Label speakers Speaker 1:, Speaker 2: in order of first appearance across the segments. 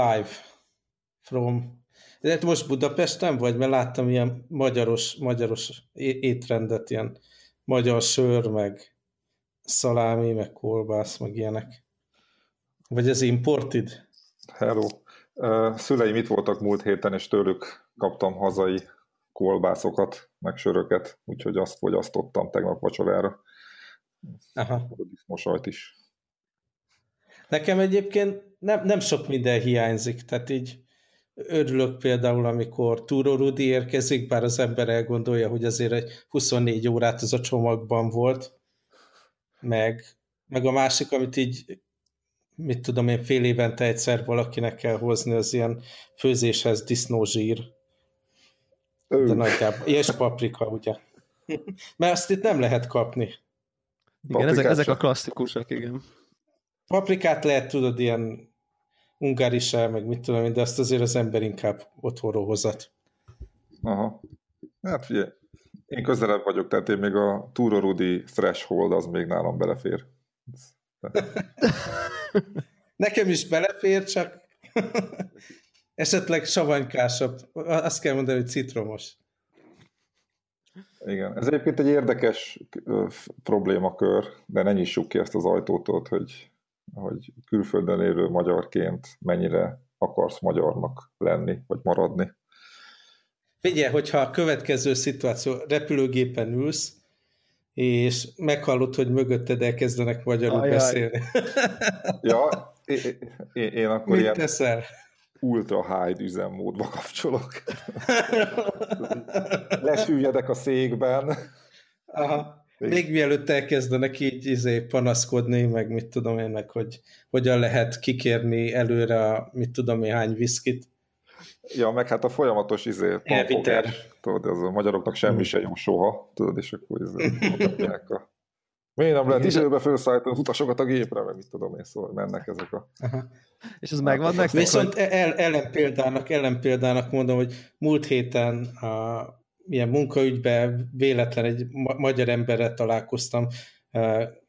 Speaker 1: live from de hát most Budapesten vagy? Mert láttam ilyen magyaros, magyaros étrendet, ilyen magyar sör, meg szalámi, meg kolbász, meg ilyenek. Vagy ez imported?
Speaker 2: Hello. Szüleim itt voltak múlt héten, és tőlük kaptam hazai kolbászokat, meg söröket, úgyhogy azt fogyasztottam tegnap vacsorára. Aha. A diszmosajt is.
Speaker 1: Nekem egyébként nem, nem sok minden hiányzik, tehát így örülök például, amikor Túró Rudi érkezik, bár az ember elgondolja, hogy azért egy 24 órát az a csomagban volt, meg, meg a másik, amit így mit tudom én, fél évente egyszer valakinek kell hozni, az ilyen főzéshez disznózsír. De nagyjából. És paprika, ugye? Mert azt itt nem lehet kapni.
Speaker 3: Igen, ezek, ezek a klasszikusak, igen.
Speaker 1: Paprikát lehet, tudod, ilyen ungárisel, meg mit tudom de azt azért az ember inkább otthonról hozat.
Speaker 2: Aha. Hát figyelj, én közelebb vagyok, tehát én még a Túrorudi threshold az még nálam belefér.
Speaker 1: Nekem is belefér, csak esetleg savanykásabb. Azt kell mondani, hogy citromos.
Speaker 2: Igen, ez egyébként egy érdekes problémakör, de ne nyissuk ki ezt az ajtót, hogy, hogy külföldön élő magyarként mennyire akarsz magyarnak lenni, vagy maradni.
Speaker 1: Figyelj, hogyha a következő szituáció, repülőgépen ülsz, és meghallod, hogy mögötted elkezdenek magyarul Ajaj. beszélni.
Speaker 2: ja, én, én, akkor
Speaker 1: Mit ilyen teszel?
Speaker 2: ultra high üzemmódba kapcsolok. Lesüljedek a székben.
Speaker 1: Aha. Még mielőtt elkezdenek így izé, panaszkodni, meg mit tudom én, meg hogy hogyan lehet kikérni előre a mit tudom én hány viszkit.
Speaker 2: Ja, meg hát a folyamatos izé, pampogás, tudod, az a magyaroknak semmi se jó soha, tudod, és akkor izé, a Miért nem lehet időbe felszállítani az utasokat a gépre, meg mit tudom én, szóval mennek ezek a... Aha.
Speaker 3: És ez megvan nektek?
Speaker 1: Viszont hogy... el, ellenpéldának, ellenpéldának mondom, hogy múlt héten a milyen munkaügyben véletlen egy ma magyar emberrel találkoztam,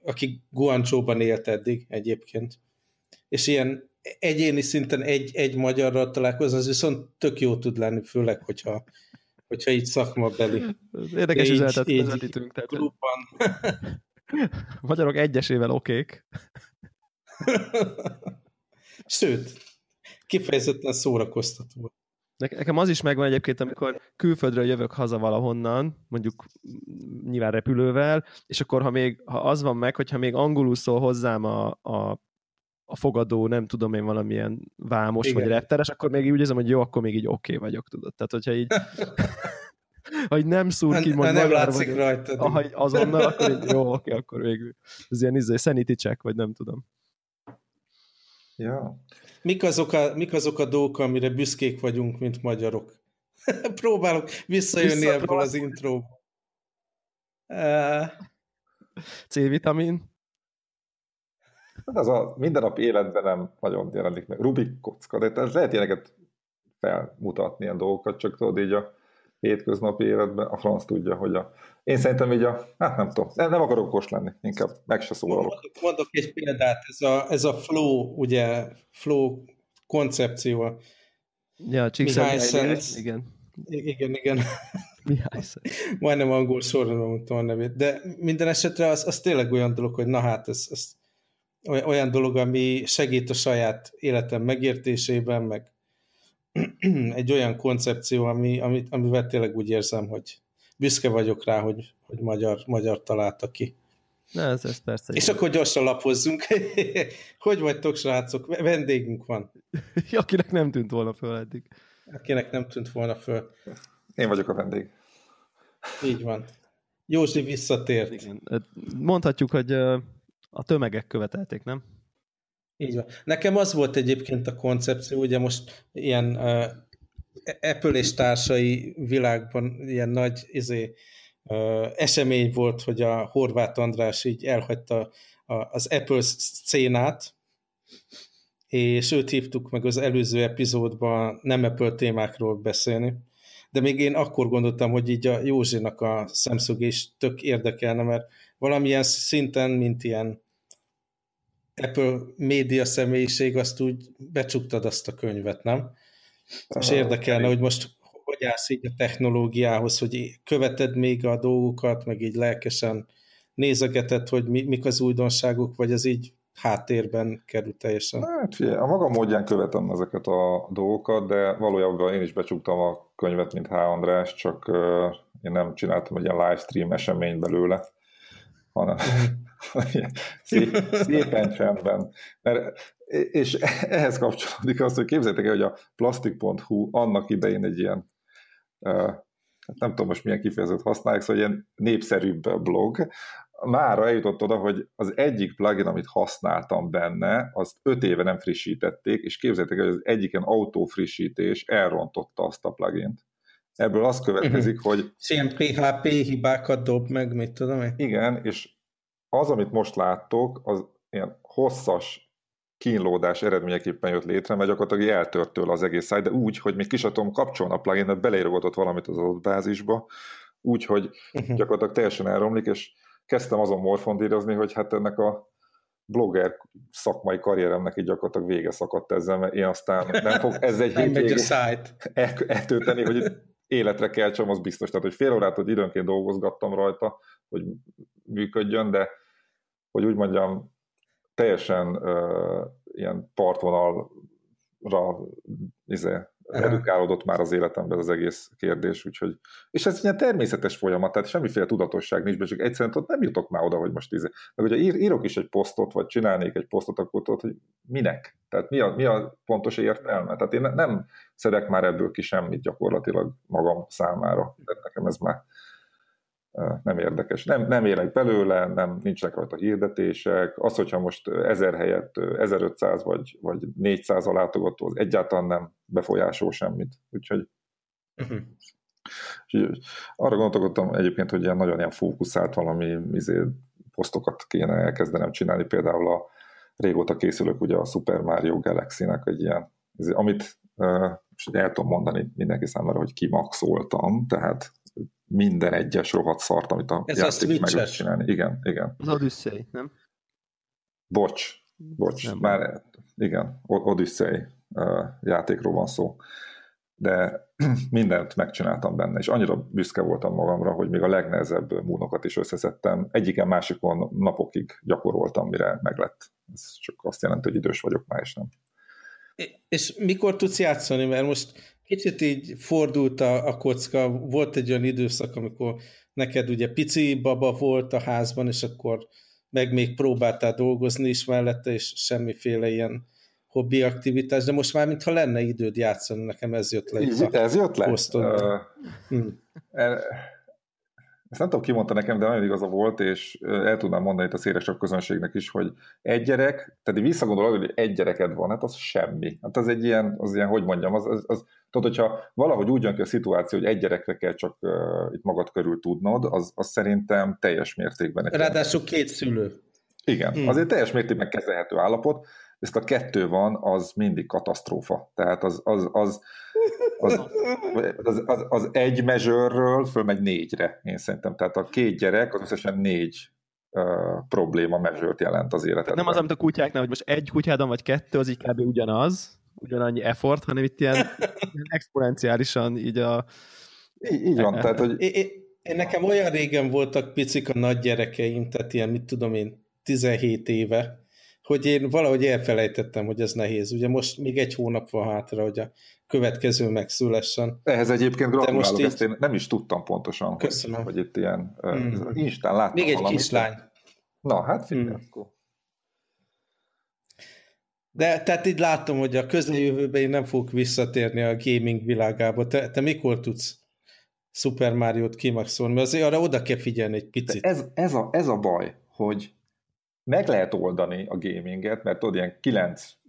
Speaker 1: aki Guangzhou-ban élt eddig egyébként. És ilyen egyéni szinten egy, egy magyarral találkozni, az viszont tök jó tud lenni, főleg, hogyha, hogyha így szakmabeli.
Speaker 3: Érdekes üzenetet vezetítünk. Tehát, Magyarok egyesével okék.
Speaker 1: Sőt, kifejezetten szórakoztató.
Speaker 3: Nekem az is megvan egyébként, amikor külföldről jövök haza valahonnan, mondjuk nyilván repülővel, és akkor ha még ha az van meg, hogyha még angolul szól hozzám a, a, a fogadó, nem tudom én valamilyen vámos Igen. vagy repteres, akkor még úgy érzem, hogy jó, akkor még így oké okay vagyok, tudod. Tehát, hogyha így hogy nem szúr ki,
Speaker 1: mondjuk nem látszik vagy, rajta.
Speaker 3: Ha azonnal, akkor így, jó, oké, akkor végül. Ez ilyen izé, sanity check, vagy nem tudom.
Speaker 2: Ja.
Speaker 1: Mik azok, a, mik azok a dolgok, amire büszkék vagyunk, mint magyarok? Próbálok visszajönni Vissza, ebből az intro. Uh...
Speaker 3: C-vitamin.
Speaker 2: Hát az a mindennapi életben nem nagyon jelenik meg. Rubik kocka, de ez lehet ilyeneket felmutatni ilyen dolgokat, csak tudod így a hétköznapi életben, a franc tudja, hogy a... Én szerintem így a... Hát nem tudom, nem, nem akarok okos lenni, inkább meg se szólalok.
Speaker 1: Mondok, mondok egy példát, ez a, ez a flow, ugye, flow koncepció.
Speaker 3: Ja, Mihály Szent. Igen.
Speaker 1: Igen, igen.
Speaker 3: Mihály Szent.
Speaker 1: Majdnem angol sorra mondtam a nevét. De minden esetre az, az tényleg olyan dolog, hogy na hát ez, ez olyan dolog, ami segít a saját életem megértésében, meg egy olyan koncepció, ami, amit, amivel tényleg úgy érzem, hogy büszke vagyok rá, hogy, hogy magyar, magyar találta ki.
Speaker 3: Na, ez, ez persze.
Speaker 1: És akkor gyorsan lapozzunk. hogy vagytok, srácok? Vendégünk van.
Speaker 3: Akinek nem tűnt volna föl eddig.
Speaker 1: Akinek nem tűnt volna föl.
Speaker 2: Én vagyok a vendég.
Speaker 1: Így van. Józsi visszatért. Igen.
Speaker 3: Mondhatjuk, hogy a tömegek követelték, nem?
Speaker 1: Így van. Nekem az volt egyébként a koncepció, ugye most ilyen uh, Apple és társai világban ilyen nagy izé, uh, esemény volt, hogy a Horváth András így elhagyta a, az Apple szcénát, és őt hívtuk meg az előző epizódban nem Apple témákról beszélni, de még én akkor gondoltam, hogy így a Józsinak a szemszög is tök érdekelne, mert valamilyen szinten, mint ilyen Apple média személyiség, azt úgy becsuktad azt a könyvet, nem? És érdekelne, hogy most hogy állsz így a technológiához, hogy követed még a dolgokat, meg így lelkesen nézegeted, hogy mi, mik az újdonságok, vagy az így háttérben kerül teljesen?
Speaker 2: Hát figyelj, a maga módján követem ezeket a dolgokat, de valójában én is becsuktam a könyvet, mint H. András, csak uh, én nem csináltam egy ilyen livestream esemény belőle, hanem szép, szépen csendben. Mert, és ehhez kapcsolódik az, hogy képzeljétek el, hogy a plastik.hu annak idején egy ilyen uh, nem tudom most milyen kifejezőt használják, szóval ilyen népszerűbb blog, mára eljutott oda, hogy az egyik plugin, amit használtam benne, azt öt éve nem frissítették, és képzeljétek, hogy az egyiken autófrissítés elrontotta azt a plugint. Ebből az következik, uh-huh. hogy...
Speaker 1: És ilyen PHP hibákat dob meg, mit tudom én?
Speaker 2: Igen, és az, amit most láttok, az ilyen hosszas kínlódás eredményeképpen jött létre, mert gyakorlatilag eltört tőle az egész száj, de úgy, hogy még kis atom kapcsolna a plugin, beleírogatott valamit az adott bázisba, úgy, hogy uh-huh. gyakorlatilag teljesen elromlik, és kezdtem azon morfondírozni, hogy hát ennek a blogger szakmai karrieremnek így gyakorlatilag vége szakadt ezzel, mert én aztán nem fog ez egy
Speaker 1: hétvégét
Speaker 2: eltölteni, hogy életre kell az biztos. Tehát, hogy fél órát, hogy időnként dolgozgattam rajta, hogy működjön, de hogy úgy mondjam, teljesen uh, ilyen partvonalra izé, redukálódott már az életemben az egész kérdés, úgyhogy, és ez ilyen természetes folyamat, tehát semmiféle tudatosság nincs, csak egyszerűen ott nem jutok már oda, hogy most íze. Meg hogyha ír, írok is egy posztot, vagy csinálnék egy posztot, akkor tudod, hogy minek? Tehát mi a, mi a pontos értelme? Tehát én nem szedek már ebből ki semmit gyakorlatilag magam számára. Tehát nekem ez már nem érdekes. Nem, nem élek belőle, nem nincsenek rajta hirdetések. Az, hogyha most 1000 helyett 1500 vagy, vagy 400 a látogató, az egyáltalán nem befolyásol semmit. Úgyhogy uh-huh. arra gondolkodtam egyébként, hogy ilyen nagyon ilyen fókuszált valami izé, posztokat kéne elkezdenem csinálni, például a régóta készülök ugye a Super Mario Galaxy-nek egy ilyen, izé, amit uh, most el tudom mondani mindenki számára, hogy kimaxoltam, tehát minden egyes rohadt szart, amit a
Speaker 1: Ez játék
Speaker 2: meg lehet csinálni. Igen, igen.
Speaker 3: Az Odyssey, nem?
Speaker 2: Bocs, bocs, nem már igen, Odyssey uh, játékról van szó. De mindent megcsináltam benne, és annyira büszke voltam magamra, hogy még a legnehezebb múnokat is összeszedtem. Egyiken másikon napokig gyakoroltam, mire meglett. Ez csak azt jelenti, hogy idős vagyok már, és nem.
Speaker 1: És mikor tudsz játszani? Mert most Kicsit így fordult a, a kocka, volt egy olyan időszak, amikor neked ugye pici baba volt a házban, és akkor meg még próbáltál dolgozni is mellette, és semmiféle ilyen hobbi aktivitás, de most már mintha lenne időd játszani, nekem ez jött le.
Speaker 2: Ez jött le? Uh, hmm ezt nem tudom, ki mondta nekem, de nagyon igaza volt, és el tudnám mondani itt a szélesebb közönségnek is, hogy egy gyerek, tehát visszagondolod, hogy egy gyereked van, hát az semmi. Hát az egy ilyen, az ilyen, hogy mondjam, az, az, az tudod, hogyha valahogy úgy jön ki a szituáció, hogy egy gyerekre kell csak uh, itt magad körül tudnod, az, az szerintem teljes mértékben.
Speaker 1: Ráadásul két szülő.
Speaker 2: Igen, hmm. azért teljes mértékben kezelhető állapot, ezt a kettő van, az mindig katasztrófa. Tehát az, az, az, az, az, az, az egy mezőrről fölmegy négyre, én szerintem. Tehát a két gyerek az összesen négy uh, probléma mezőrt jelent az életedben.
Speaker 3: Nem az, amit a kutyáknál, hogy most egy kutyádon vagy kettő, az így kb. ugyanaz, ugyanannyi effort, hanem itt ilyen, ilyen exponenciálisan így a...
Speaker 2: Így, így van, tehát hogy...
Speaker 1: Én, én, nekem olyan régen voltak picik a nagy gyerekeim, tehát ilyen, mit tudom én, 17 éve, hogy én valahogy elfelejtettem, hogy ez nehéz. Ugye most még egy hónap van hátra, hogy a következő megszülessen.
Speaker 2: Ehhez egyébként gratulálok, most ezt én nem is tudtam pontosan, Köszönöm. hogy, hogy itt ilyen mm. Instán láttam
Speaker 1: Még egy valamit. kislány.
Speaker 2: Na, hát figyelj, mm. akkor.
Speaker 1: De tehát így látom, hogy a közeljövőben én nem fogok visszatérni a gaming világába. Te, te mikor tudsz Super Mario-t kimaxolni? Mert azért arra oda kell figyelni egy picit.
Speaker 2: De ez, ez, a, ez a baj, hogy meg lehet oldani a gaminget, mert tudod, ilyen 9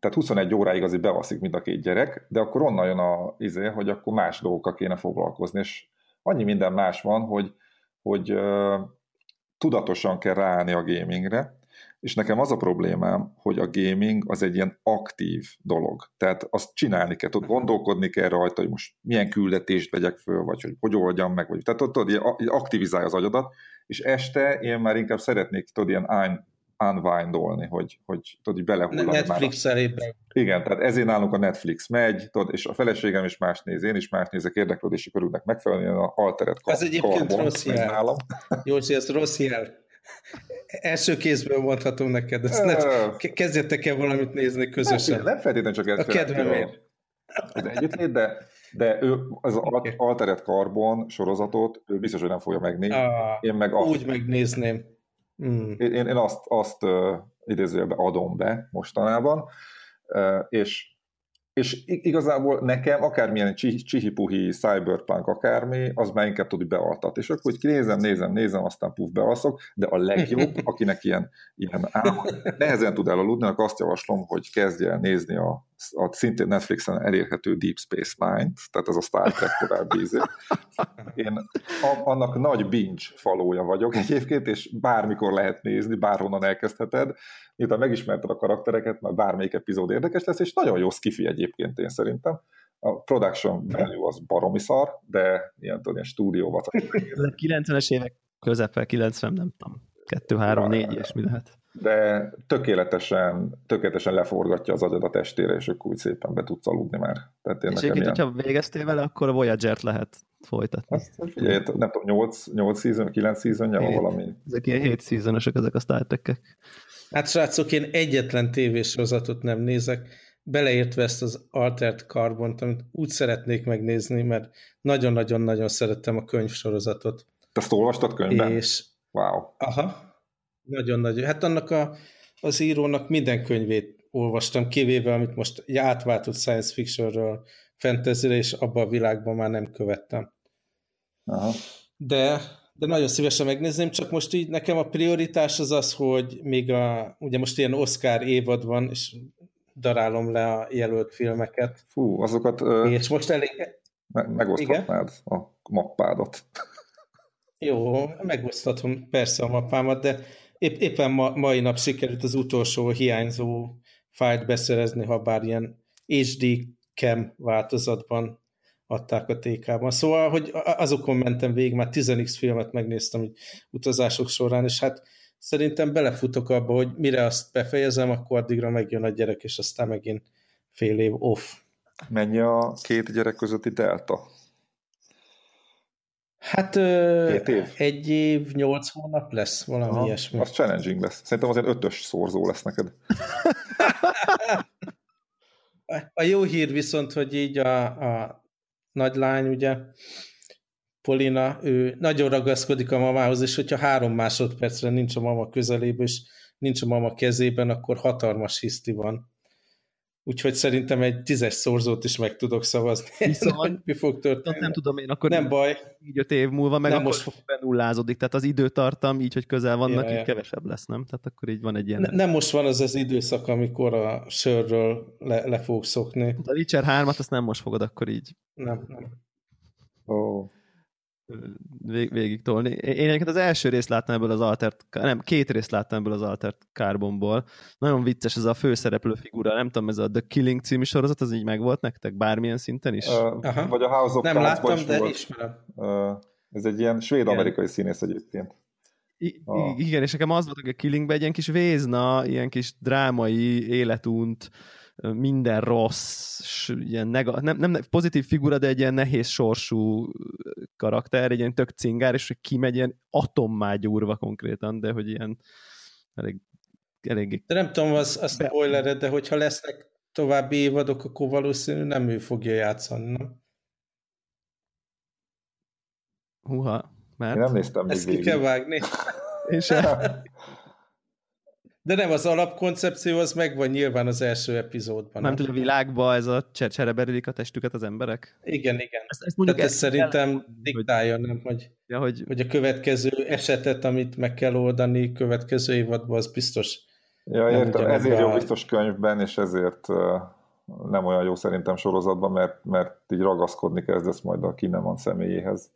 Speaker 2: tehát 21 óráig azért bevaszik mind a két gyerek, de akkor onnan jön a izé, hogy akkor más dolgokkal kéne foglalkozni, és annyi minden más van, hogy, hogy tudatosan kell ráállni a gamingre, és nekem az a problémám, hogy a gaming az egy ilyen aktív dolog. Tehát azt csinálni kell, tudod, gondolkodni kell rajta, hogy most milyen küldetést vegyek föl, vagy hogy hogy oldjam meg, vagy tehát ott tudod, aktivizálja az agyadat, és este én már inkább szeretnék, tudod, ilyen ány unwindolni, hogy, hogy tudod, belehullani.
Speaker 1: Netflix elébe.
Speaker 2: Igen, tehát ezért nálunk a Netflix megy, tudod, és a feleségem is más néz, én is más nézek, érdeklődési körülnek megfelelően a alteret
Speaker 1: Ez egyébként rossz jel. Nálam. Jó, hogy ez rossz jel. Első kézből mondhatom neked, ezt ne, kezdjetek el valamit nézni közösen.
Speaker 2: Nem, nem feltétlenül csak ez.
Speaker 1: A kedvemért.
Speaker 2: Az együttlét, de, de ő az okay. Altered Carbon sorozatot ő biztos, hogy nem fogja megnézni. Ah,
Speaker 1: én meg azt, úgy megnézném.
Speaker 2: Mm. Én, én azt, azt uh, idézőjelben adom be mostanában, uh, és és igazából nekem akármilyen csihipuhi, cyberpunk akármi, az már inkább tud, bealtat. És akkor úgy nézem, nézem, nézem, aztán puf, bealszok, de a legjobb, akinek ilyen, ilyen ám, nehezen tud elaludni, akkor azt javaslom, hogy kezdje el nézni a, a szintén Netflixen elérhető Deep Space Nine-t, tehát ez a Star Trek korábbi ízé. Én a, annak nagy binge falója vagyok egyébként, és bármikor lehet nézni, bárhonnan elkezdheted, miután megismerted a karaktereket, már bármelyik epizód érdekes lesz, és nagyon jó skifi egyébként én szerintem. A production value az baromi szar, de ilyen, tudod, ilyen stúdióban.
Speaker 3: 90-es évek közepe, 90, nem tudom, 2, 3, 4 és mi lehet.
Speaker 2: De tökéletesen, tökéletesen leforgatja az agyad a testére, és akkor úgy szépen be tudsz aludni már.
Speaker 3: Tehát és egyébként, ilyen... hogyha végeztél vele, akkor a Voyager-t lehet folytatni.
Speaker 2: Azt, figyelj, nem tudom, 8, 8 season, 9 season van valami.
Speaker 3: Ezek ilyen 7 season ezek a Star Trek-ek.
Speaker 1: Hát srácok, én egyetlen tévésorozatot nem nézek, beleértve ezt az Altered Carbon-t, amit úgy szeretnék megnézni, mert nagyon-nagyon-nagyon szerettem a könyvsorozatot.
Speaker 2: Te ezt olvastad könyvben?
Speaker 1: És,
Speaker 2: wow.
Speaker 1: Aha, nagyon-nagyon. Hát annak a, az írónak minden könyvét olvastam, kivéve amit most átváltott science fictionről fantasy és abban a világban már nem követtem.
Speaker 2: Aha.
Speaker 1: De de nagyon szívesen megnézném, csak most így nekem a prioritás az az, hogy még a, ugye most ilyen Oscar évad van, és darálom le a jelölt filmeket.
Speaker 2: Fú, azokat...
Speaker 1: És most elég...
Speaker 2: Me megosztatnád Igen? a mappádat.
Speaker 1: Jó, megosztatom persze a mappámat, de épp, éppen ma, mai nap sikerült az utolsó hiányzó fájlt beszerezni, ha bár ilyen HD cam változatban adták a TK-ban. Szóval, hogy azokon mentem végig, már 10 filmet megnéztem hogy utazások során, és hát szerintem belefutok abba, hogy mire azt befejezem, akkor addigra megjön a gyerek, és aztán megint fél év off.
Speaker 2: Mennyi a két gyerek közötti delta?
Speaker 1: Hát év? egy év, nyolc hónap lesz, valami Aha, ilyesmi.
Speaker 2: Az challenging lesz. Szerintem azért ötös szorzó lesz neked.
Speaker 1: a jó hír viszont, hogy így a, a nagylány, ugye, Polina, ő nagyon ragaszkodik a mamához, és hogyha három másodpercre nincs a mama közelében, és nincs a mama kezében, akkor hatalmas hiszti van. Úgyhogy szerintem egy tízes szorzót is meg tudok szavazni.
Speaker 3: Viszont,
Speaker 1: mi fog történni?
Speaker 3: Nem tudom én, akkor
Speaker 1: nem baj.
Speaker 3: így öt év múlva meg nem akkor most benullázódik. Tehát az időtartam, így, hogy közel vannak, ja, így ja. kevesebb lesz, nem? Tehát akkor így van egy ilyen...
Speaker 1: Ne, nem most van az az időszak, amikor a sörről le, le fogok szokni.
Speaker 3: A Richard 3-at azt nem most fogod akkor így.
Speaker 1: Nem, nem.
Speaker 2: Oh
Speaker 3: vég, végig tolni. Én egyébként az első részt láttam ebből az Altert, nem, két részt láttam ebből az Altert Carbonból. Nagyon vicces ez a főszereplő figura, nem tudom, ez a The Killing című sorozat, az így megvolt nektek bármilyen szinten is?
Speaker 2: Uh, vagy a House of
Speaker 1: Nem láttam, de volt. ismerem.
Speaker 2: Uh, ez egy ilyen svéd-amerikai színész egyébként.
Speaker 3: I- ah. Igen, és nekem az volt, hogy a Killingben egy ilyen kis vézna, ilyen kis drámai, életunt, minden rossz, ilyen nega, nem, nem pozitív figura, de egy ilyen nehéz sorsú karakter, egy ilyen tök cingár, és hogy kimegy ilyen atommá gyúrva konkrétan, de hogy ilyen elég, elég...
Speaker 1: De nem tudom, az, az spoilered, de hogyha lesznek további évadok, akkor valószínű nem ő fogja játszani, nem?
Speaker 3: Húha, mert...
Speaker 2: Én nem néztem
Speaker 1: Ezt ki kell vágni.
Speaker 3: És
Speaker 1: De nem, az alapkoncepció az megvan nyilván az első epizódban.
Speaker 3: Nem tudja, a világban ez a csereberedik a testüket az emberek?
Speaker 1: Igen, igen. Ezt, ezt mondjuk Tehát ez szerintem el, diktálja, hogy, nem, hogy,
Speaker 3: ja, hogy...
Speaker 1: hogy a következő esetet, amit meg kell oldani következő évadban, az biztos.
Speaker 2: Ja, értem, ezért jó biztos könyvben, és ezért nem olyan jó szerintem sorozatban, mert, mert így ragaszkodni kezdesz majd a Kineman személyéhez.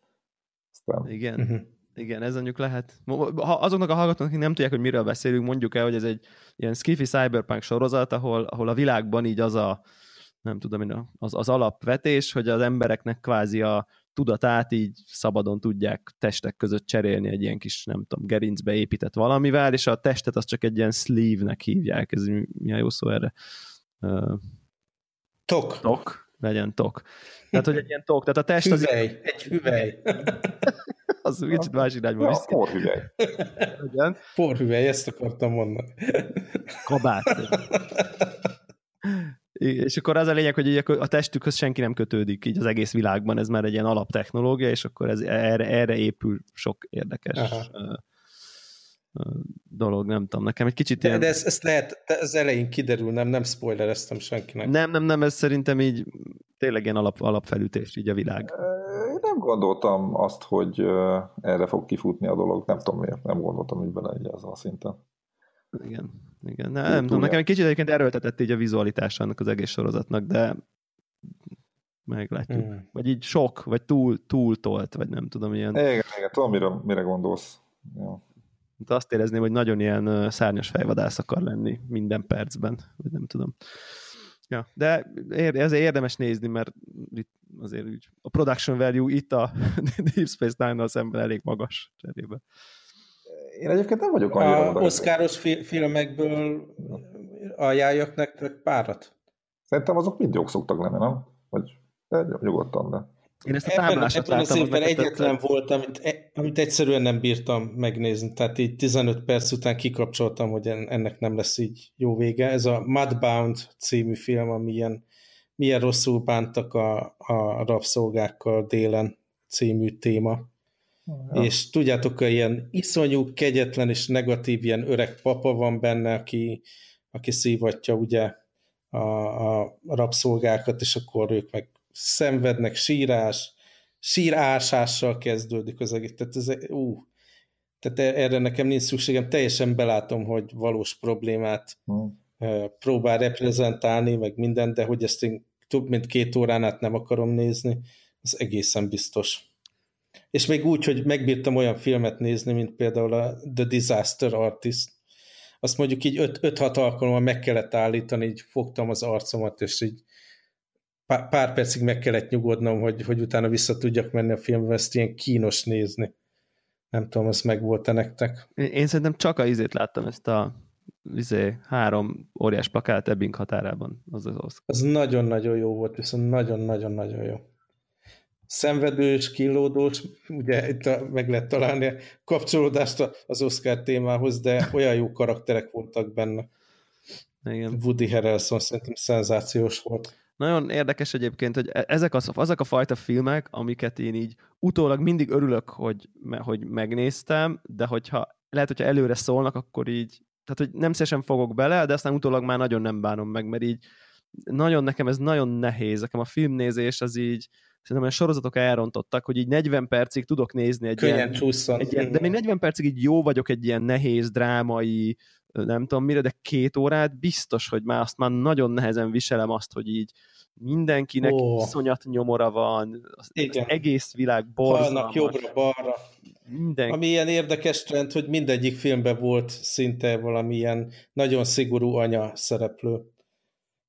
Speaker 3: Aztán... Igen. Uh-huh. Igen, ez mondjuk lehet. Ha azoknak a hallgatóknak, akik nem tudják, hogy miről beszélünk, mondjuk el, hogy ez egy ilyen skiffy cyberpunk sorozat, ahol, ahol a világban így az a, nem tudom, az, az alapvetés, hogy az embereknek kvázi a tudatát így szabadon tudják testek között cserélni egy ilyen kis, nem tudom, gerincbe épített valamivel, és a testet az csak egy ilyen sleeve-nek hívják, ez mi, mi a jó szó erre? Uh,
Speaker 1: tok.
Speaker 3: Tok, legyen tok. Tehát, hogy egy ilyen tok, tehát a test
Speaker 1: hüvely, az... egy hüvely.
Speaker 3: az kicsit más irányba
Speaker 2: viszi. Ja, porhüvely.
Speaker 3: Igen.
Speaker 1: Porhüvely, ezt akartam mondani.
Speaker 3: Kabát. És akkor az a lényeg, hogy a testükhöz senki nem kötődik így az egész világban, ez már egy ilyen alaptechnológia, és akkor ez, erre, erre épül sok érdekes Aha. Dolog, nem tudom, nekem egy kicsit
Speaker 1: de,
Speaker 3: ilyen...
Speaker 1: De ez, ez lehet, ez elején kiderül, nem, nem spoilereztem senkinek.
Speaker 3: Nem, nem, nem, ez szerintem így tényleg ilyen alap, alapfelütés így a világ.
Speaker 2: Én nem gondoltam azt, hogy erre fog kifutni a dolog, nem tudom miért, nem gondoltam így bele egy a szinten.
Speaker 3: Igen. Igen, ne, nem tudom, nekem egy kicsit egyébként erőltetett így a vizualitás annak az egész sorozatnak, de meglátjuk. Mm. Vagy így sok, vagy túl, túl tolt, vagy nem tudom, ilyen...
Speaker 2: Igen, igen, tudom, mire, mire gondolsz. Ja.
Speaker 3: De azt érezni, hogy nagyon ilyen szárnyas fejvadász akar lenni minden percben, vagy nem tudom. Ja, de ezért érdemes nézni, mert itt azért úgy, a production value itt a Deep Space Nine-nal szemben elég magas cserébe.
Speaker 2: Én egyébként nem vagyok annyira...
Speaker 1: A oszkáros fi- filmekből ajánljak nektek párat?
Speaker 2: Szerintem azok mind jók szoktak lenni, nem? Vagy de nyugodtan, de...
Speaker 3: Én ezt a táblásat
Speaker 1: ebben, ebben az évben egyetlen volt, amit, e- amit egyszerűen nem bírtam megnézni, tehát így 15 perc után kikapcsoltam, hogy ennek nem lesz így jó vége. Ez a Mudbound című film, ami ilyen, milyen rosszul bántak a, a rabszolgákkal délen című téma. Ja. És tudjátok, hogy ilyen iszonyú, kegyetlen és negatív ilyen öreg papa van benne, aki, aki szívatja ugye a, a rabszolgákat, és akkor ők meg szenvednek, sírás, sírásással kezdődik az egész. Tehát, ez, ú, tehát e, erre nekem nincs szükségem, teljesen belátom, hogy valós problémát hmm. próbál reprezentálni, meg minden, de hogy ezt én több mint két órán át nem akarom nézni, az egészen biztos. És még úgy, hogy megbírtam olyan filmet nézni, mint például a The Disaster Artist. Azt mondjuk így 5-6 alkalommal meg kellett állítani, így fogtam az arcomat, és így pár percig meg kellett nyugodnom, hogy, hogy utána vissza tudjak menni a filmbe, ezt ilyen kínos nézni. Nem tudom, ez meg volt-e nektek?
Speaker 3: Én szerintem csak a izét láttam, ezt a izé, három óriás plakát Ebbing határában. Az, az,
Speaker 1: az nagyon-nagyon jó volt, viszont nagyon-nagyon-nagyon jó szenvedős, kínlódós, ugye itt meg lehet találni a kapcsolódást az Oscar témához, de olyan jó karakterek voltak benne.
Speaker 3: Igen.
Speaker 1: Woody Harrelson szerintem szenzációs volt.
Speaker 3: Nagyon érdekes egyébként, hogy e- ezek a, azok a fajta filmek, amiket én így utólag mindig örülök, hogy, hogy megnéztem, de hogyha lehet, hogyha előre szólnak, akkor így, tehát hogy nem szívesen fogok bele, de aztán utólag már nagyon nem bánom meg, mert így nagyon nekem ez nagyon nehéz, nekem a filmnézés az így, szerintem olyan sorozatok elrontottak, hogy így 40 percig tudok nézni egy
Speaker 1: Könnyen
Speaker 3: ilyen,
Speaker 1: csúszson.
Speaker 3: Egy ilyen, de még 40 percig így jó vagyok egy ilyen nehéz, drámai, nem tudom mire, de két órát biztos, hogy már azt már nagyon nehezen viselem azt, hogy így mindenkinek oh. iszonyat nyomora van, az, Igen. az egész világ borzalmas.
Speaker 1: jobbra-balra. Minden... Ami ilyen érdekes trend, hogy mindegyik filmben volt szinte valamilyen nagyon szigorú anya szereplő.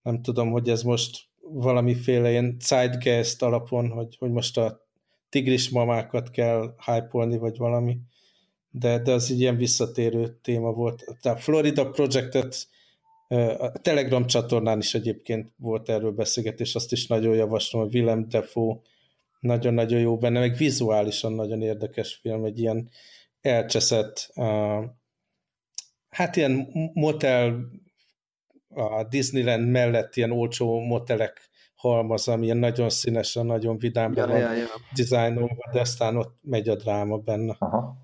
Speaker 1: Nem tudom, hogy ez most valamiféle ilyen zeitgeist alapon, hogy, hogy most a tigris mamákat kell hype vagy valami, de, de az egy ilyen visszatérő téma volt. A Florida Projectet a Telegram csatornán is egyébként volt erről beszélgetés, azt is nagyon javaslom, hogy Willem Defoe nagyon-nagyon jó benne, meg vizuálisan nagyon érdekes film, egy ilyen elcseszett, uh, hát ilyen motel a Disneyland mellett ilyen olcsó motelek halmaz, ami ilyen nagyon színesen, nagyon vidám ja, van ja, ja. dizájnolva, de aztán ott megy a dráma benne. Aha.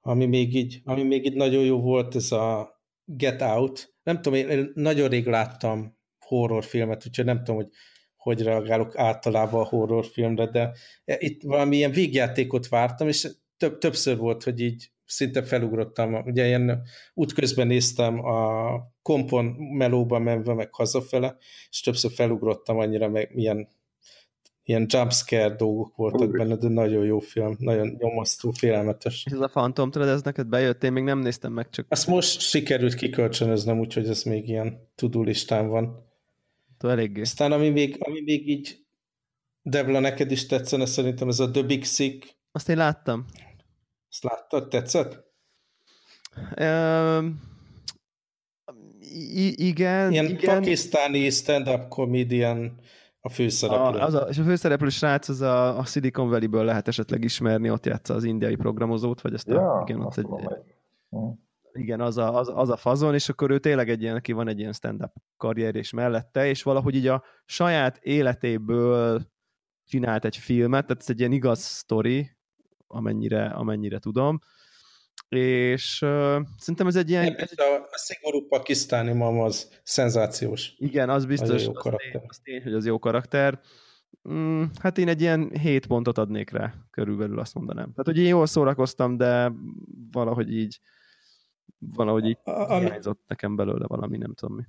Speaker 1: Ami még, így, ami még így nagyon jó volt, ez a Get Out. Nem tudom, én nagyon rég láttam horrorfilmet, úgyhogy nem tudom, hogy hogy reagálok általában a horrorfilmre, de itt valami ilyen végjátékot vártam, és több, többször volt, hogy így szinte felugrottam. Ugye ilyen útközben néztem a kompon melóba menve, meg hazafele, és többször felugrottam annyira, meg milyen ilyen jumpscare dolgok voltak benne, de nagyon jó film, nagyon nyomasztó, félelmetes.
Speaker 3: És ez a Phantom Thread, ez neked bejött? Én még nem néztem meg, csak...
Speaker 1: Azt most sikerült kikölcsönöznem, úgyhogy ez még ilyen tudó listán van.
Speaker 3: Eléggé.
Speaker 1: Aztán ami még, ami még így Devla, neked is tetszene szerintem ez a The Big Sick.
Speaker 3: Azt én láttam.
Speaker 1: Ezt láttad? Tetszett?
Speaker 3: Um, igen.
Speaker 1: Ilyen
Speaker 3: igen.
Speaker 1: pakisztáni stand-up comedian a főszereplő.
Speaker 3: A, az a, és a főszereplő srác az a, a Silicon Valley-ből lehet esetleg ismerni, ott játsza az indiai programozót, vagy ezt
Speaker 2: ja,
Speaker 3: a, igen, ott
Speaker 2: azt
Speaker 3: egy,
Speaker 2: tudom,
Speaker 3: igen, az a, az, az a fazon, és akkor ő tényleg egy ilyen, aki van egy ilyen stand-up karrier és mellette, és valahogy így a saját életéből csinált egy filmet, tehát ez egy ilyen igaz sztori, amennyire, amennyire tudom, és uh, szerintem ez egy ilyen...
Speaker 1: Nem, ez a, a szigorú pakisztáni mam az szenzációs.
Speaker 3: Igen, az biztos,
Speaker 1: jó
Speaker 3: az,
Speaker 1: karakter.
Speaker 3: tény, az tény, hogy az jó karakter. Mm, hát én egy ilyen 7 pontot adnék rá, körülbelül azt mondanám. Tehát, hogy én jól szórakoztam, de valahogy így valahogy így
Speaker 1: ami,
Speaker 3: hiányzott nekem belőle valami, nem tudom mi.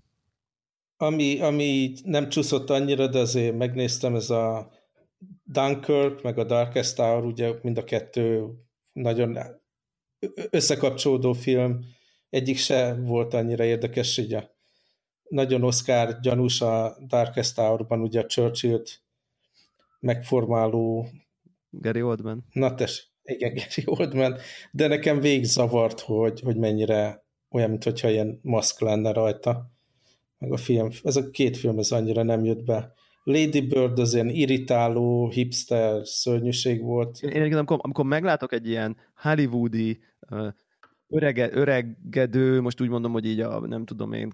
Speaker 1: Ami, ami nem csúszott annyira, de azért megnéztem, ez a Dunkirk, meg a Darkest Tower, ugye mind a kettő nagyon összekapcsolódó film, egyik se volt annyira érdekes, ugye nagyon Oscar gyanús a Darkest Tower-ban, ugye a Churchill-t megformáló
Speaker 3: Gary Oldman.
Speaker 1: Na tes, igen, Gary Oldman, de nekem végig zavart, hogy, hogy mennyire olyan, mintha ilyen maszk lenne rajta. Meg a film, ez a két film ez annyira nem jött be. Lady Bird az ilyen irritáló, hipster szörnyűség volt.
Speaker 3: Én, én amikor, amikor meglátok egy ilyen hollywoodi örege, öregedő, most úgy mondom, hogy így a, nem tudom én,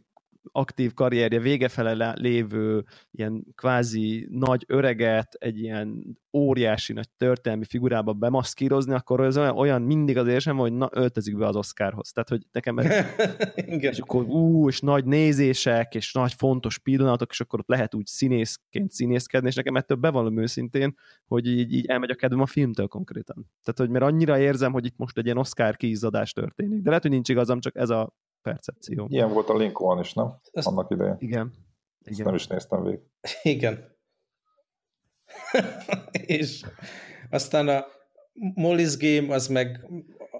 Speaker 3: aktív karrierje vége fele lévő ilyen kvázi nagy öreget egy ilyen óriási nagy történelmi figurába bemaszkírozni, akkor az olyan, olyan mindig az érzem, hogy na, öltözik be az Oscarhoz. Tehát, hogy nekem ez,
Speaker 1: Igen.
Speaker 3: és akkor ú, és nagy nézések, és nagy fontos pillanatok, és akkor ott lehet úgy színészként színészkedni, és nekem ettől bevallom őszintén, hogy így, így elmegy a kedvem a filmtől konkrétan. Tehát, hogy mert annyira érzem, hogy itt most egy ilyen Oscar kiizzadás történik. De lehet, hogy nincs igazam, csak ez a percepció.
Speaker 2: Ilyen volt a Lincoln is, nem?
Speaker 1: Ezt-
Speaker 2: Annak idején.
Speaker 3: Igen.
Speaker 2: Ezt
Speaker 3: Igen.
Speaker 2: nem is néztem végig.
Speaker 1: Igen. és aztán a Molly's Game az meg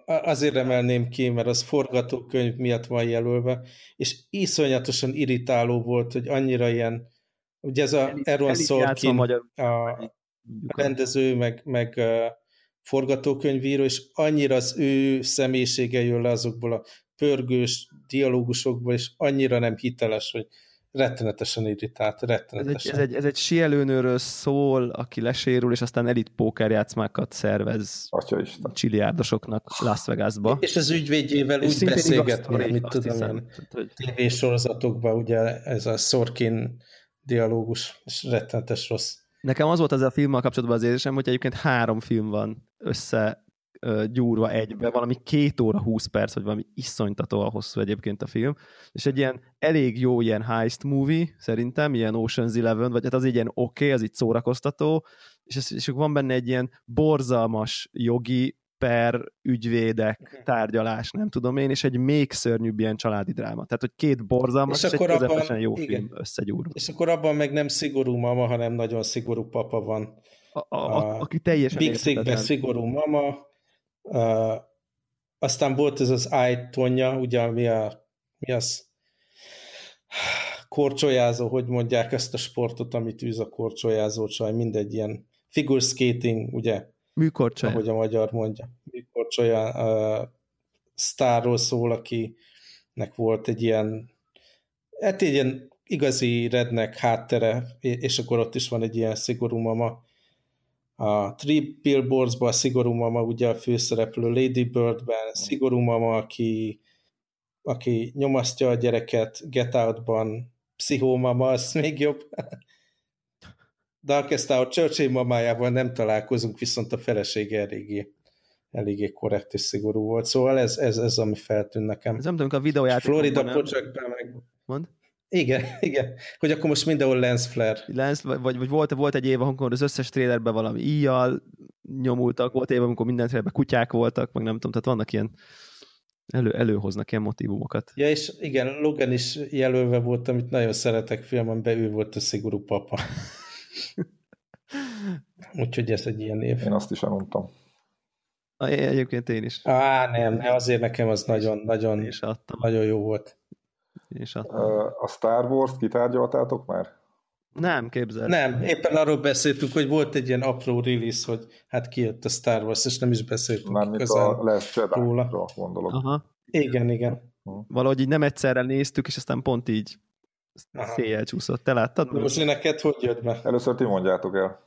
Speaker 1: azért emelném ki, mert az forgatókönyv miatt van jelölve, és iszonyatosan irritáló volt, hogy annyira ilyen, ugye ez a Aaron Sorkin,
Speaker 3: magyar-
Speaker 1: a rendező, meg, meg forgatókönyvíró, és annyira az ő személyisége jön le azokból a pörgős dialógusokból, és annyira nem hiteles, hogy rettenetesen irritált,
Speaker 3: Ez egy,
Speaker 1: rettenetesen.
Speaker 3: ez, egy, ez egy sielőnőről szól, aki lesérül, és aztán elit pókerjátszmákat szervez csiliárdosoknak Las Vegasba.
Speaker 1: És az ügyvédjével
Speaker 3: És
Speaker 1: úgy beszélget, mint tudom én,
Speaker 3: hogy
Speaker 1: tévésorozatokban, ugye ez a Sorkin dialógus, és rettenetes rossz.
Speaker 3: Nekem az volt ezzel a filmmel kapcsolatban az érzésem, hogy egyébként három film van össze gyúrva egybe, valami két óra, 20 perc, vagy valami iszonytatóan hosszú egyébként a film, és egy ilyen elég jó ilyen heist movie, szerintem, ilyen Ocean's Eleven, vagy hát az ilyen oké, okay, az így szórakoztató, és, ez, és van benne egy ilyen borzalmas jogi per ügyvédek tárgyalás, nem tudom én, és egy még szörnyűbb ilyen családi dráma. Tehát, hogy két borzalmas,
Speaker 1: És
Speaker 3: és, egy
Speaker 1: abban-
Speaker 3: jó
Speaker 1: igen.
Speaker 3: film összegyúrva.
Speaker 1: És akkor abban meg nem szigorú mama, hanem nagyon szigorú papa van.
Speaker 3: A, a, a, aki teljesen
Speaker 1: Big Sickben szigorú mama, uh, aztán volt ez az Ájtonja, ugye mi, a, mi az korcsolyázó, hogy mondják ezt a sportot, amit űz a korcsolyázó csaj, mindegy ilyen figure skating, ugye,
Speaker 3: Műkorcsolya.
Speaker 1: ahogy a magyar mondja. Korcsolya uh, sztárról szól, akinek volt egy ilyen, hát egy ilyen igazi rednek háttere, és akkor ott is van egy ilyen szigorú mama. A Three Billboards-ban a szigorú mama, ugye a főszereplő Lady Bird-ben, szigorú mama, aki, aki nyomasztja a gyereket, Get Out-ban, pszichómama, az még jobb. Darkest Hour Churchill mamájával nem találkozunk, viszont a felesége eléggé, eléggé korrekt és szigorú volt. Szóval ez, ez, ez ami feltűnt nekem.
Speaker 3: Ez nem tudom, a videójátékokban
Speaker 1: Florida. Projectben meg...
Speaker 3: Mond?
Speaker 1: Igen, igen. Hogy akkor most mindenhol lens flare.
Speaker 3: Lens, vagy, vagy volt, volt egy év, amikor az összes trailerben valami íjjal nyomultak, volt év, amikor minden trailerben kutyák voltak, meg nem tudom, tehát vannak ilyen, elő, előhoznak ilyen motivumokat.
Speaker 1: Ja, és igen, Logan is jelölve volt, amit nagyon szeretek filmemben, ő volt a szigorú papa. Úgyhogy ez egy ilyen év.
Speaker 2: Én azt is elmondtam.
Speaker 3: A, egyébként én is.
Speaker 1: Á, nem, azért nekem az nagyon, nagyon,
Speaker 3: Én is adtam.
Speaker 1: nagyon jó volt.
Speaker 3: Adtam.
Speaker 2: Ö, A Star Wars-t kitárgyaltátok már?
Speaker 3: Nem, képzeld.
Speaker 1: Nem, éppen arról beszéltünk, hogy volt egy ilyen apró release, hogy hát kijött a Star Wars, és nem is beszéltünk
Speaker 2: Mármint a Last jedi
Speaker 1: róla.
Speaker 2: gondolok.
Speaker 3: Aha.
Speaker 1: Igen, igen.
Speaker 3: Valahogy így nem egyszerre néztük, és aztán pont így széjjel csúszott. Te láttad?
Speaker 1: Na most neked hogy jött be?
Speaker 2: Először ti mondjátok el.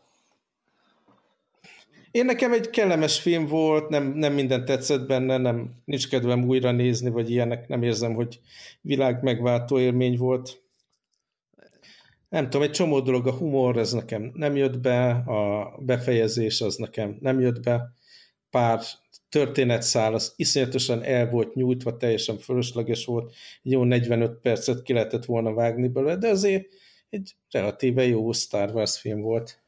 Speaker 1: Én nekem egy kellemes film volt, nem, nem minden tetszett benne, nem, nincs kedvem újra nézni, vagy ilyenek, nem érzem, hogy világ megváltó élmény volt. Nem tudom, egy csomó dolog, a humor, ez nekem nem jött be, a befejezés az nekem nem jött be, pár történetszál, az iszonyatosan el volt nyújtva, teljesen fölösleges volt, jó 45 percet ki lehetett volna vágni belőle, de azért egy relatíve jó Star Wars film volt.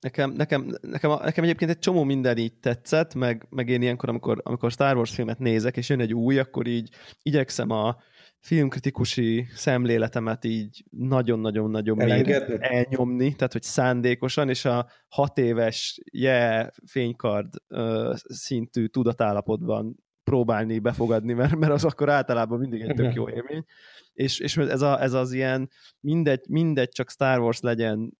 Speaker 3: Nekem, nekem, nekem, nekem egyébként egy csomó minden így tetszett, meg, meg én ilyenkor, amikor, amikor Star Wars filmet nézek, és jön egy új, akkor így igyekszem a filmkritikusi szemléletemet így nagyon-nagyon-nagyon elnyomni, tehát hogy szándékosan, és a hat éves je fénykard uh, szintű tudatállapotban próbálni befogadni, mert, mert az akkor általában mindig egy tök jó élmény. És, és ez, a, ez az ilyen mindegy, mindegy, csak Star Wars legyen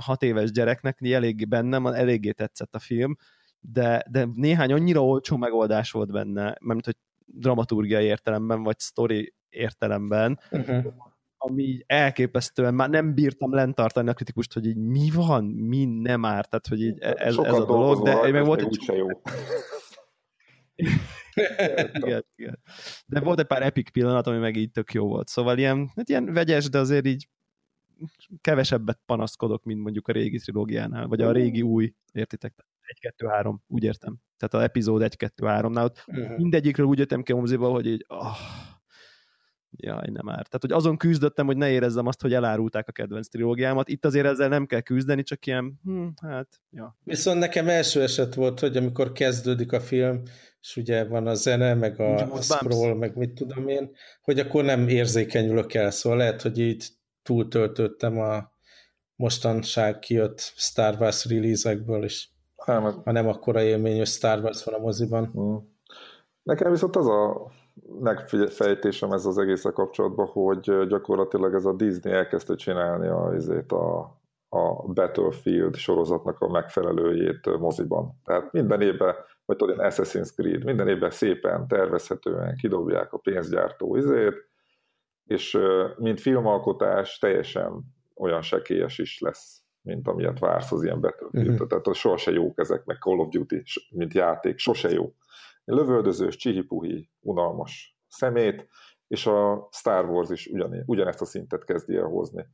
Speaker 3: hat éves gyereknek, eléggé bennem, eléggé tetszett a film, de, de néhány annyira olcsó megoldás volt benne, mert hogy dramaturgiai értelemben, vagy story értelemben, uh-huh. ami elképesztően már nem bírtam lentartani a kritikust, hogy így mi van, mi nem már, tehát hogy így ez, ez a dolog, de meg volt egy...
Speaker 2: jó.
Speaker 3: igen, igen. De volt egy pár epic pillanat, ami meg így tök jó volt. Szóval ilyen, hát ilyen vegyes, de azért így kevesebbet panaszkodok, mint mondjuk a régi trilógiánál, vagy a régi új, értitek? 1-2-3, úgy értem. Tehát az epizód 1-2-3-nál ott uh-huh. mindegyikről úgy jöttem ki a hogy így, oh, jaj, nem már. Tehát, hogy azon küzdöttem, hogy ne érezzem azt, hogy elárulták a kedvenc trilógiámat. Itt azért ezzel nem kell küzdeni, csak ilyen, hm, hát, ja.
Speaker 1: Viszont nekem első eset volt, hogy amikor kezdődik a film, és ugye van a zene, meg a, a scroll, meg mit tudom én, hogy akkor nem érzékenyülök el, szóval lehet, hogy így túltöltöttem a mostanság kijött Star Wars release-ekből is. Nem, hát- ha nem akkora élmény, hogy Star Wars van a moziban. Mm.
Speaker 2: Nekem viszont az a megfejtésem ez az egészre kapcsolatban, hogy gyakorlatilag ez a Disney elkezdte csinálni a, azért a, a Battlefield sorozatnak a megfelelőjét moziban. Tehát minden évben, vagy tudod, Assassin's Creed, minden évben szépen, tervezhetően kidobják a pénzgyártó izét, és mint filmalkotás teljesen olyan sekélyes is lesz, mint amilyet vársz az ilyen Battlefield. Uh-huh. Tehát sose jók ezek, meg Call of Duty, mint játék, sose jó lövöldözős, csihipuhi, unalmas szemét, és a Star Wars is ugyan, ugyanezt a szintet kezdi el hozni.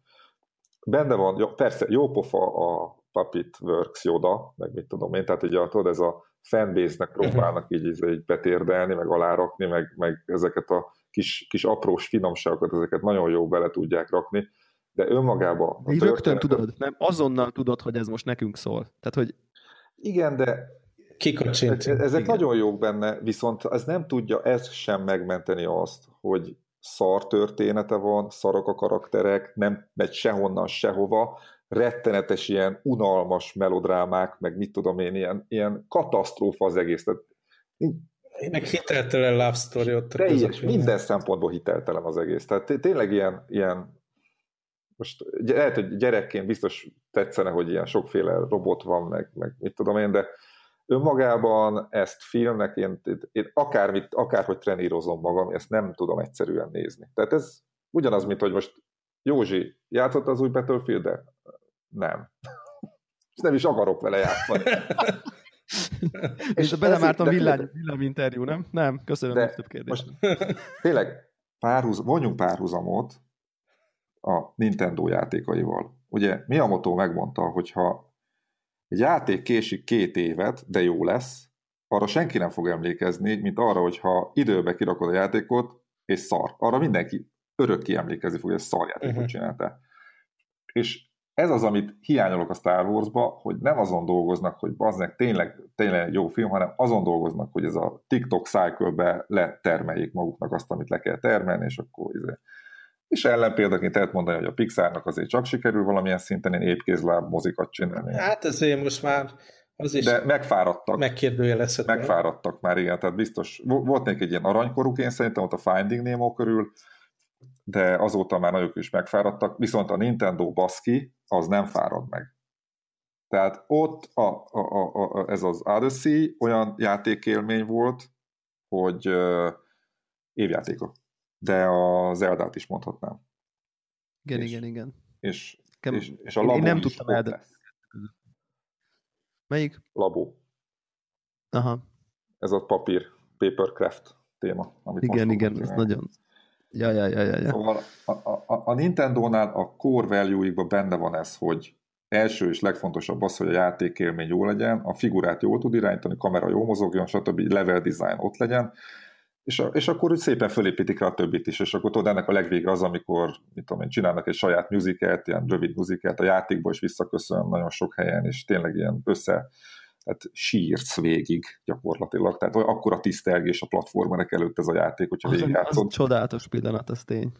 Speaker 2: Benne van, ja, persze, jó pofa a Puppet Works Yoda, meg mit tudom én, tehát így a, tudod, ez a fanbase-nek próbálnak így, így betérdelni, meg alárakni, meg, meg ezeket a kis, kis aprós finomságokat, ezeket nagyon jó bele tudják rakni, de önmagában...
Speaker 3: Így rögtön tudod, nem? Azonnal tudod, hogy ez most nekünk szól. Tehát, hogy...
Speaker 2: Igen, de
Speaker 1: Kikacsint.
Speaker 2: Ezek Igen. nagyon jók benne, viszont ez nem tudja ez sem megmenteni azt, hogy szar története van, szarok a karakterek, nem megy sehonnan, sehova, rettenetes ilyen unalmas melodrámák, meg mit tudom én, ilyen, ilyen katasztrófa az egész. Tehát,
Speaker 1: meg hiteltelen love story ott.
Speaker 2: Teljes, minden szempontból hiteltelen az egész. Tehát tényleg ilyen, ilyen most lehet, hogy gyerekként biztos tetszene, hogy ilyen sokféle robot van, meg, meg mit tudom én, de önmagában ezt filmnek, én, én akármit, akárhogy trenírozom magam, ezt nem tudom egyszerűen nézni. Tehát ez ugyanaz, mint hogy most Józsi játszott az új battlefield -de? Nem. És nem is akarok vele játszani.
Speaker 3: és belemártam villám, villám interjú, nem? Nem, köszönöm, de több kérdés. Most
Speaker 2: tényleg, párhuz, vonjunk párhuzamot a Nintendo játékaival. Ugye Miyamoto megmondta, hogyha egy játék késik két évet, de jó lesz, arra senki nem fog emlékezni, mint arra, hogyha időbe kirakod a játékot, és szar. Arra mindenki örökké emlékezni fog, hogy ez játékot uh-huh. csinálta. És ez az, amit hiányolok a Star Wars-ba, hogy nem azon dolgoznak, hogy baznek tényleg, tényleg jó film, hanem azon dolgoznak, hogy ez a TikTok cycle-be letermeljék maguknak azt, amit le kell termelni, és akkor izé, és ellenpéldaként lehet mondani, hogy a Pixarnak azért csak sikerül valamilyen szinten én épkézláb mozikat csinálni.
Speaker 1: Hát ezért most már az is
Speaker 2: De megfáradtak.
Speaker 1: Megkérdőjelezhető.
Speaker 2: Megfáradtak már, igen, tehát biztos. Volt még egy ilyen aranykoruk, én szerintem ott a Finding Nemo körül, de azóta már nagyok is megfáradtak, viszont a Nintendo baszki, az nem fárad meg. Tehát ott a, a, a, a, ez az Odyssey olyan játékélmény volt, hogy uh, évjátéka. De a Zeldát is mondhatnám.
Speaker 3: Igen, és, igen, igen.
Speaker 2: És, és, és a labó
Speaker 3: én nem tudtam el. Melyik?
Speaker 2: Labó.
Speaker 3: Aha.
Speaker 2: Ez a papír, papercraft téma.
Speaker 3: Amit igen, igen, ez nagyon... Ja, ja, ja, ja, ja.
Speaker 2: Szóval a, a, a Nintendo-nál a core value benne van ez, hogy első és legfontosabb az, hogy a játékélmény jó legyen, a figurát jól tud irányítani, kamera jó mozogjon, stb. level design ott legyen, és, a, és akkor úgy szépen fölépítik rá a többit is, és akkor tudod, ennek a legvége az, amikor mit tudom én, csinálnak egy saját musicalt, ilyen rövid musicalt, a játékból is visszaköszön nagyon sok helyen, és tényleg ilyen össze, tehát sírsz végig gyakorlatilag, tehát akkor a tisztelgés a platformerek előtt ez a játék, hogyha
Speaker 3: az, az csodálatos pillanat, ez tény.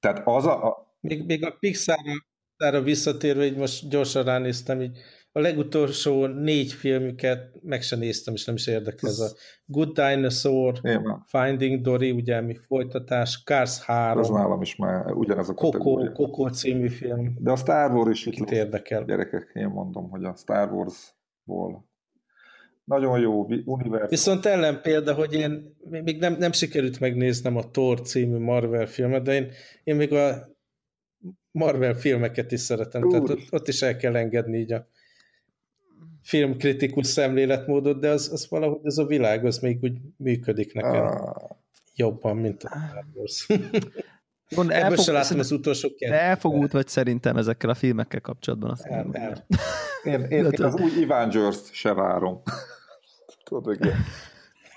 Speaker 2: Tehát az a... a...
Speaker 1: Még, még a Pixar-ra visszatérve, így most gyorsan ránéztem, így a legutolsó négy filmüket meg sem néztem, és nem is érdekel. Ez a Good Dinosaur, Finding Dory, ugye mi folytatás, Cars 3.
Speaker 2: Az nálam is már ugyanaz a
Speaker 1: Coco, Coco című film.
Speaker 2: De a Star Wars is itt
Speaker 1: érdekel.
Speaker 2: Gyerekek, én mondom, hogy a Star Wars-ból nagyon jó univerzum.
Speaker 1: Viszont ellen példa, hogy én még nem, nem sikerült megnéznem a Thor című Marvel filmet, de én, én még a Marvel filmeket is szeretem, Úr. tehát ott, ott is el kell engedni így a filmkritikus szemléletmódot, de az, az valahogy ez a világ, az még úgy működik nekem ah. jobban, mint a Star Wars. Gond, Ebből elfog, se láttam az utolsó
Speaker 3: kettőt. elfogult vagy szerintem ezekkel a filmekkel kapcsolatban. Azt el,
Speaker 2: el. Én, én, én az új Avengers-t se várom. Tudod, hogy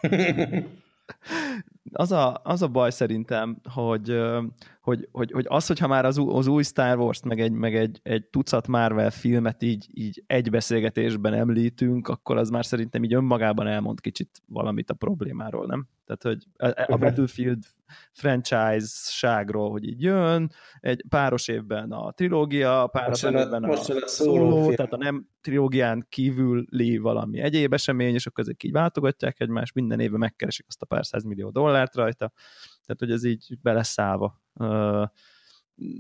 Speaker 3: az a, az a baj szerintem, hogy, hogy, hogy, hogy az, hogyha már az, az új Star Wars-t, meg egy, meg egy, egy tucat Marvel filmet így, így egy beszélgetésben említünk, akkor az már szerintem így önmagában elmond kicsit valamit a problémáról, nem? Tehát, hogy a, a Battlefield franchise-ságról, hogy így jön, egy páros évben a trilógia, páros évben a, a szóló, tehát a nem trilógián kívüli valami egyéb esemény, és akkor ezek így váltogatják egymást, minden évben megkeresik azt a pár millió dollárt rajta, tehát hogy ez így beleszállva.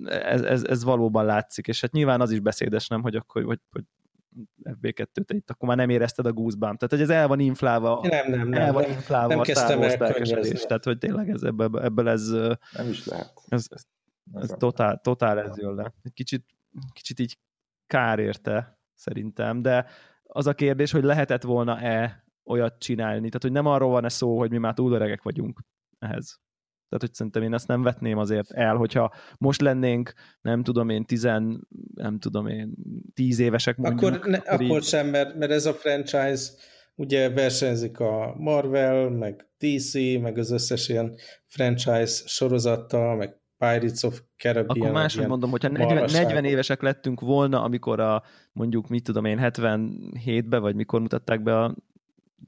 Speaker 3: Ez, ez, ez valóban látszik, és hát nyilván az is beszédes, nem, hogy akkor, hogy, hogy FB2-t itt, akkor már nem érezted a goosebump. Tehát, hogy ez el van inflálva.
Speaker 1: Nem, nem, nem.
Speaker 3: El van inflálva nem a kezdtem el Tehát, hogy tényleg ez, ebből, ebből ez...
Speaker 2: Nem is lehet.
Speaker 3: Ez, ez, ez totál, totál ez jön le. Egy kicsit, kicsit így kár érte, szerintem, de az a kérdés, hogy lehetett volna-e olyat csinálni. Tehát, hogy nem arról van-e szó, hogy mi már túl öregek vagyunk ehhez. Tehát, hogy szerintem én ezt nem vetném azért el, hogyha most lennénk, nem tudom én, tizen, nem tudom én, tíz évesek mondjuk.
Speaker 1: Akkor, ne, akkor, akkor így... sem, mert, mert ez a franchise ugye versenyzik a Marvel, meg DC, meg az összes ilyen franchise sorozattal, meg Pirates of Caribbean.
Speaker 3: Akkor máshogy mondom, hogyha 40, 40 évesek lettünk volna, amikor a mondjuk, mit tudom én, 77-ben, vagy mikor mutatták be a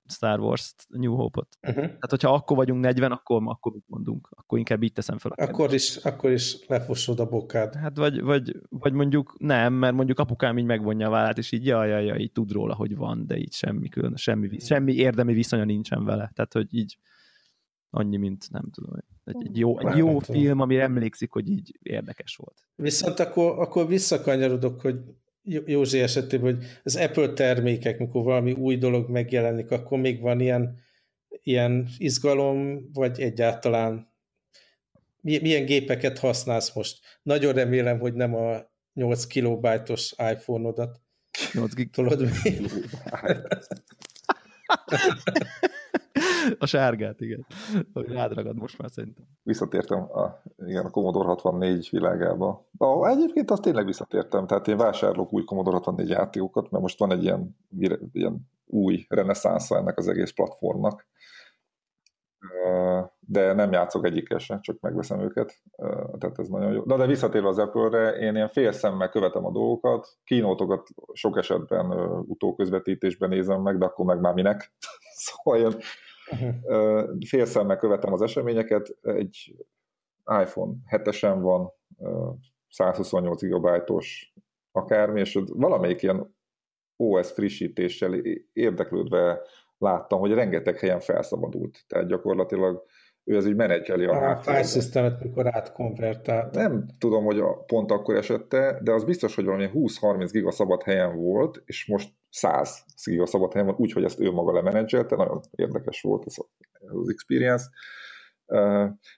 Speaker 3: Star Wars New Hope-ot. Uh-huh. Tehát, hogyha akkor vagyunk 40, akkor, akkor mit mondunk? Akkor inkább így teszem fel.
Speaker 1: Akkor is, akkor is lefossod a bokád.
Speaker 3: Hát vagy, vagy, vagy mondjuk nem, mert mondjuk apukám így megvonja a vállát, és így jaj, jaj, jaj, így tud róla, hogy van, de így semmi, külön, semmi, semmi érdemi viszonya nincsen vele. Tehát, hogy így annyi, mint nem tudom, egy, egy jó, egy jó film, ami emlékszik, hogy így érdekes volt.
Speaker 1: Viszont akkor, akkor visszakanyarodok, hogy Józsi esetében, hogy az Apple termékek, mikor valami új dolog megjelenik, akkor még van ilyen, ilyen izgalom, vagy egyáltalán milyen gépeket használsz most? Nagyon remélem, hogy nem a 8 kilobájtos iPhone-odat.
Speaker 3: 8 gig. Tudod mi? A sárgát, igen. Rádragad most már szerintem.
Speaker 2: Visszatértem a, igen, a Commodore 64 világába. Ah, egyébként azt tényleg visszatértem, tehát én vásárolok új Commodore 64 játékokat, mert most van egy ilyen, ilyen új reneszánsza ennek az egész platformnak. De nem játszok egyikkel csak megveszem őket, tehát ez nagyon jó. De, de visszatérve az Apple-re, én ilyen fél szemmel követem a dolgokat, kínótokat sok esetben utóközvetítésben nézem meg, de akkor meg már minek. szóval ilyen Uh-huh. Félszemmel követem az eseményeket, egy iPhone 7-esen van, 128 GB-os akármi, és valamelyik ilyen OS frissítéssel érdeklődve láttam, hogy rengeteg helyen felszabadult. Tehát gyakorlatilag ő az úgy menedzseli
Speaker 1: a, a file systemet, mikor átkonvertált.
Speaker 2: Nem tudom, hogy a, pont akkor esette, de az biztos, hogy valami 20-30 giga szabad helyen volt, és most 100 giga szabad helyen van, úgyhogy ezt ő maga lemenedzselte, nagyon érdekes volt ez az experience.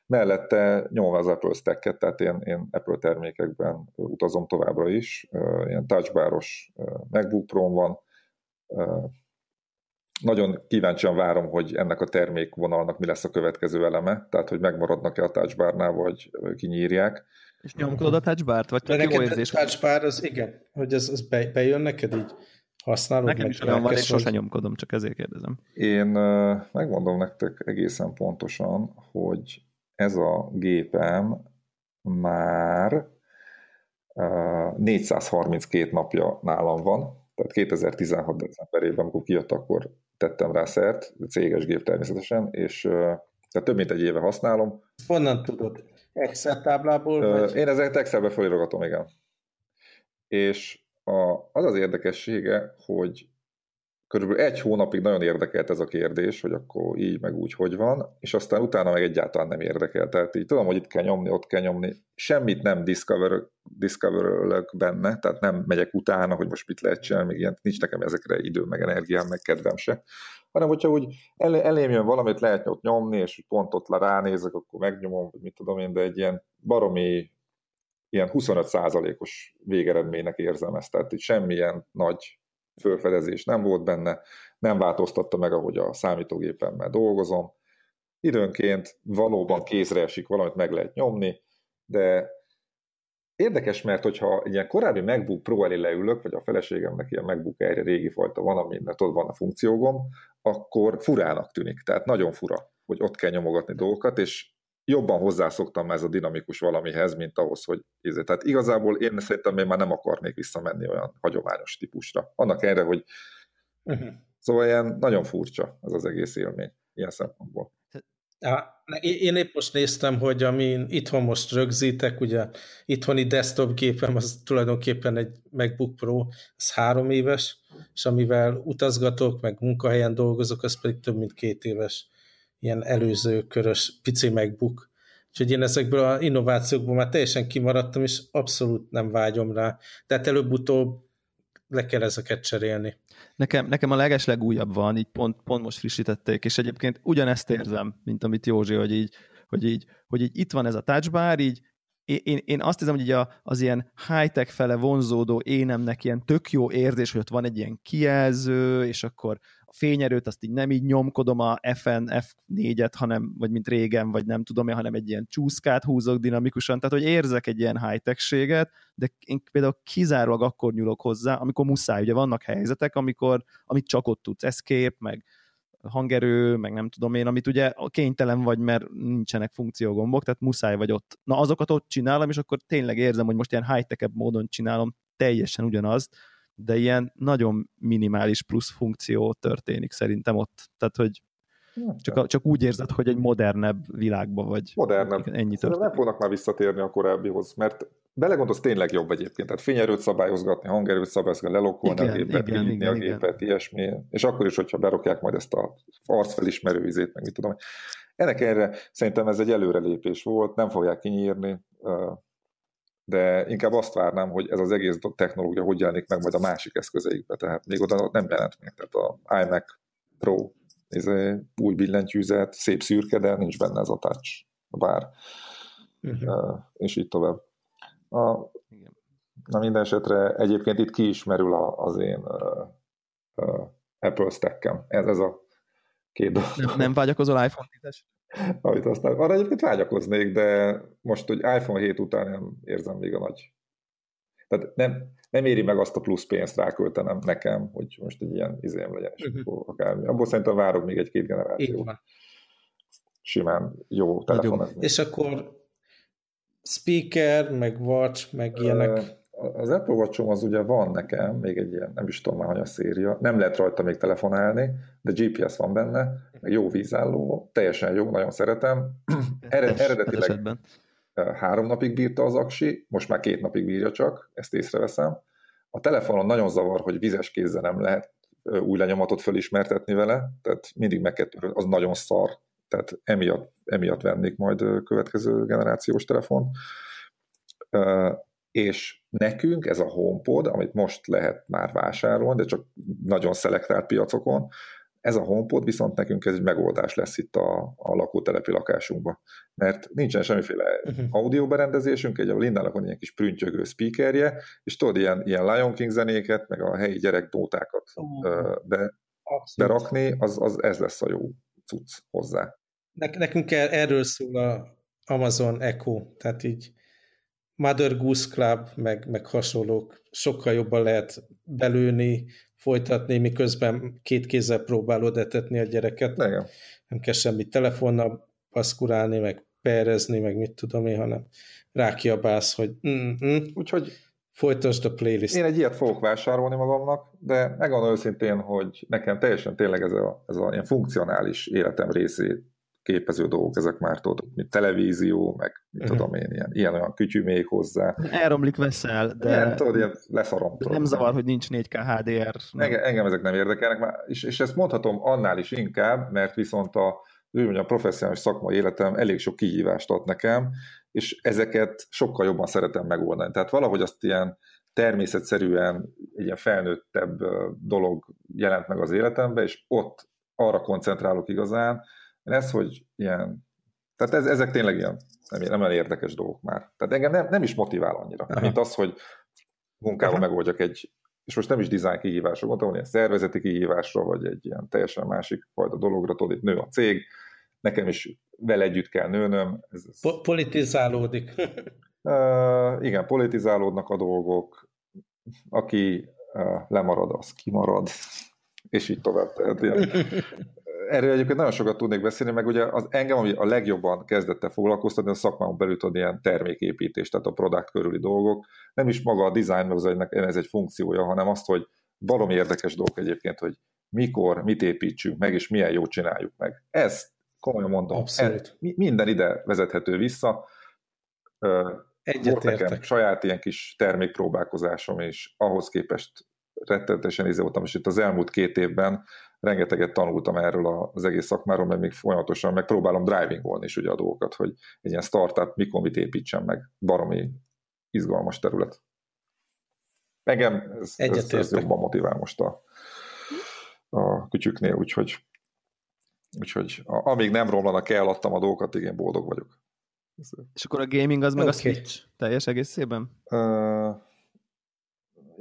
Speaker 2: Mellette nyomva az Apple stack tehát én, én Apple termékekben utazom továbbra is, ilyen touchbaros uh, MacBook pro van, nagyon kíváncsian várom, hogy ennek a termékvonalnak mi lesz a következő eleme, tehát hogy megmaradnak-e a touchbarnál, vagy kinyírják.
Speaker 3: És nyomkodod a touchbart, vagy
Speaker 1: jó érzés? A touchbar, az igen, hogy ez, ez be, bejön neked így? Használod
Speaker 3: Nekem is olyan van, és sosem nyomkodom, csak ezért kérdezem.
Speaker 2: Én megmondom nektek egészen pontosan, hogy ez a gépem már 432 napja nálam van, tehát 2016 decemberében, amikor kijött, akkor tettem rá szert, céges gép természetesen, és tehát több mint egy éve használom.
Speaker 1: Honnan tudod? Excel táblából? Vagy?
Speaker 2: Én ezeket Excelbe felirogatom, igen. És a, az az érdekessége, hogy körülbelül egy hónapig nagyon érdekelt ez a kérdés, hogy akkor így, meg úgy, hogy van, és aztán utána meg egyáltalán nem érdekel. Tehát így tudom, hogy itt kell nyomni, ott kell nyomni. Semmit nem discover, discover benne, tehát nem megyek utána, hogy most mit lehet csinálni, még ilyen, nincs nekem ezekre idő, meg energiám, meg kedvem se. Hanem, hogyha úgy el, elém jön valamit, lehet ott nyomni, és pont ott ránézek, akkor megnyomom, vagy mit tudom én, de egy ilyen baromi ilyen 25%-os végeredménynek érzem ezt, tehát itt semmilyen nagy fölfedezés nem volt benne, nem változtatta meg, ahogy a számítógépemmel dolgozom. Időnként valóban kézre esik, valamit meg lehet nyomni, de érdekes, mert hogyha egy ilyen korábbi MacBook Pro elé leülök, vagy a feleségemnek ilyen MacBook Air régi fajta van, amin ott van a funkciógom, akkor furának tűnik. Tehát nagyon fura, hogy ott kell nyomogatni dolgokat, és jobban hozzászoktam ez a dinamikus valamihez, mint ahhoz, hogy ízé. Tehát igazából én szerintem én már nem akarnék visszamenni olyan hagyományos típusra. Annak erre, hogy uh-huh. szóval ilyen nagyon furcsa ez az egész élmény ilyen szempontból.
Speaker 1: Ja, én épp most néztem, hogy amin itthon most rögzítek, ugye itthoni desktop gépem az tulajdonképpen egy MacBook Pro, az három éves, és amivel utazgatok, meg munkahelyen dolgozok, az pedig több mint két éves ilyen előző körös pici MacBook. Úgyhogy én ezekből az innovációkból már teljesen kimaradtam, és abszolút nem vágyom rá. Tehát előbb-utóbb le kell ezeket cserélni.
Speaker 3: Nekem, nekem a legeslegújabb van, így pont, pont most frissítették, és egyébként ugyanezt érzem, mint amit Józsi, hogy így, hogy így, hogy így itt van ez a touchbar, így én, én azt hiszem, hogy így a, az ilyen high-tech fele vonzódó énemnek ilyen tök jó érzés, hogy ott van egy ilyen kijelző, és akkor a fényerőt azt így nem így nyomkodom a FN, F4-et, hanem, vagy mint régen, vagy nem tudom én, hanem egy ilyen csúszkát húzok dinamikusan, tehát hogy érzek egy ilyen high-techséget, de én például kizárólag akkor nyúlok hozzá, amikor muszáj, ugye vannak helyzetek, amikor, amit csak ott tudsz, escape, meg hangerő, meg nem tudom én, amit ugye kénytelen vagy, mert nincsenek funkciógombok, tehát muszáj vagy ott. Na azokat ott csinálom, és akkor tényleg érzem, hogy most ilyen high módon csinálom teljesen ugyanazt, de ilyen nagyon minimális plusz funkció történik szerintem ott. Tehát, hogy csak, csak úgy érzed, hogy egy modernebb világban vagy.
Speaker 2: Modernebb. Ennyi történik. Nem fognak már visszatérni a korábbihoz, mert belegondolsz, tényleg jobb egyébként. Tehát fényerőt szabályozgatni, hangerőt szabályozgatni, lelokolni igen, a gépet, igen, igen, a gépet, igen. ilyesmi. És akkor is, hogyha berokják majd ezt a arcfelismerő vizét, meg mit tudom. Ennek erre szerintem ez egy előrelépés volt, nem fogják kinyírni, de inkább azt várnám, hogy ez az egész technológia hogy jelenik meg majd a másik eszközeikbe, tehát még oda nem jelent meg. Tehát a iMac Pro, ez új billentyűzet, szép szürke, de nincs benne ez a touch, a bár, uh-huh. és így tovább. A, na minden esetre egyébként itt ki is merül az én uh, uh, Apple stack Ez, ez a két dolog.
Speaker 3: Nem, nem vágyakozol iPhone 10
Speaker 2: Amit aztán, arra egyébként vágyakoznék, de most, hogy iPhone 7 után nem érzem még a nagy... Tehát nem, nem éri meg azt a plusz pénzt ráköltenem nekem, hogy most egy ilyen izém legyen, és uh-huh. akármi. Abból szerintem várok még egy-két generációt. Simán jó telefon.
Speaker 1: És akkor speaker, meg watch, meg ilyenek.
Speaker 2: Az Apple watch az ugye van nekem, még egy ilyen, nem is tudom már, hogy a széria. Nem lehet rajta még telefonálni, de GPS van benne, meg jó vízálló, teljesen jó, nagyon szeretem. Ered, eredetileg három napig bírta az aksi, most már két napig bírja csak, ezt észreveszem. A telefonon nagyon zavar, hogy vizes kézzel nem lehet új lenyomatot fölismertetni vele, tehát mindig meg kell az nagyon szar tehát emiatt, emiatt vennék majd következő generációs telefont. És nekünk ez a HomePod, amit most lehet már vásárolni, de csak nagyon szelektált piacokon, ez a HomePod viszont nekünk ez egy megoldás lesz itt a, a lakótelepi lakásunkban. Mert nincsen semmiféle uh-huh. audioberendezésünk, egy a Lindának van ilyen kis prüntjögő speakerje, és tudod, ilyen, ilyen Lion King zenéket, meg a helyi gyerek nótákat uh, be, berakni, az, az ez lesz a jó cucc hozzá.
Speaker 1: Nekünk erről szól a Amazon Echo, tehát így Mother Goose Club, meg, meg hasonlók sokkal jobban lehet belőni, folytatni, miközben két kézzel próbálod etetni a gyereket.
Speaker 2: Igen.
Speaker 1: Nem kell semmit telefonnal paszkurálni, meg perezni, meg mit tudom én, hanem rákiabálsz, hogy mm-hmm.
Speaker 2: Úgyhogy
Speaker 1: folytasd a playlist.
Speaker 2: Én egy ilyet fogok vásárolni magamnak, de megmondom őszintén, hogy nekem teljesen tényleg ez a, ez a ilyen funkcionális életem részét képező dolgok, ezek már tudod, mint televízió, meg mit uh-huh. tudom én, ilyen, ilyen olyan kütyű még hozzá.
Speaker 3: Elromlik veszel, de,
Speaker 2: ilyen, tudod, ilyen leszarom.
Speaker 3: Tudod, nem zavar, hogy nincs 4K HDR.
Speaker 2: Engem, engem ezek nem érdekelnek, már, és, és ezt mondhatom annál is inkább, mert viszont a, úgy a professzionális szakmai életem elég sok kihívást ad nekem, és ezeket sokkal jobban szeretem megoldani. Tehát valahogy azt ilyen természetszerűen egy ilyen felnőttebb dolog jelent meg az életembe, és ott arra koncentrálok igazán, ez, hogy ilyen, tehát ez, ezek tényleg ilyen nem, nem olyan érdekes dolgok már. Tehát engem nem, nem is motivál annyira, Aha. mint az, hogy munkával Aha. megoldjak egy, és most nem is design kihívásra gondolom, ilyen szervezeti kihívásra, vagy egy ilyen teljesen másik fajta dologra, tudod, itt nő a cég, nekem is vele együtt kell nőnöm.
Speaker 1: Ez, ez... Po- politizálódik.
Speaker 2: uh, igen, politizálódnak a dolgok, aki uh, lemarad, az kimarad, és így tovább. Tehát ilyen, erről egyébként nagyon sokat tudnék beszélni, meg ugye az engem, ami a legjobban kezdette foglalkoztatni, a szakmában belül tudod ilyen terméképítés, tehát a product körüli dolgok. Nem is maga a design, meg az ennek, ez egy funkciója, hanem azt, hogy valami érdekes dolog egyébként, hogy mikor, mit építsünk meg, és milyen jót csináljuk meg. Ez, komolyan mondom, ez, minden ide vezethető vissza.
Speaker 1: Egyetértek.
Speaker 2: saját ilyen kis termékpróbálkozásom, és ahhoz képest rettenetesen izé voltam, és itt az elmúlt két évben rengeteget tanultam erről az egész szakmáról, mert még folyamatosan megpróbálom drivingolni is ugye a dolgokat, hogy egy ilyen startup mikor mit építsen meg, baromi izgalmas terület. Engem ez, ez, ez jobban motivál most a, a kütyüknél, úgyhogy, úgyhogy amíg nem romlanak el, adtam a dolgokat, igen, boldog vagyok.
Speaker 3: És akkor a gaming az meg okay. a Switch teljes egészében?
Speaker 2: Uh,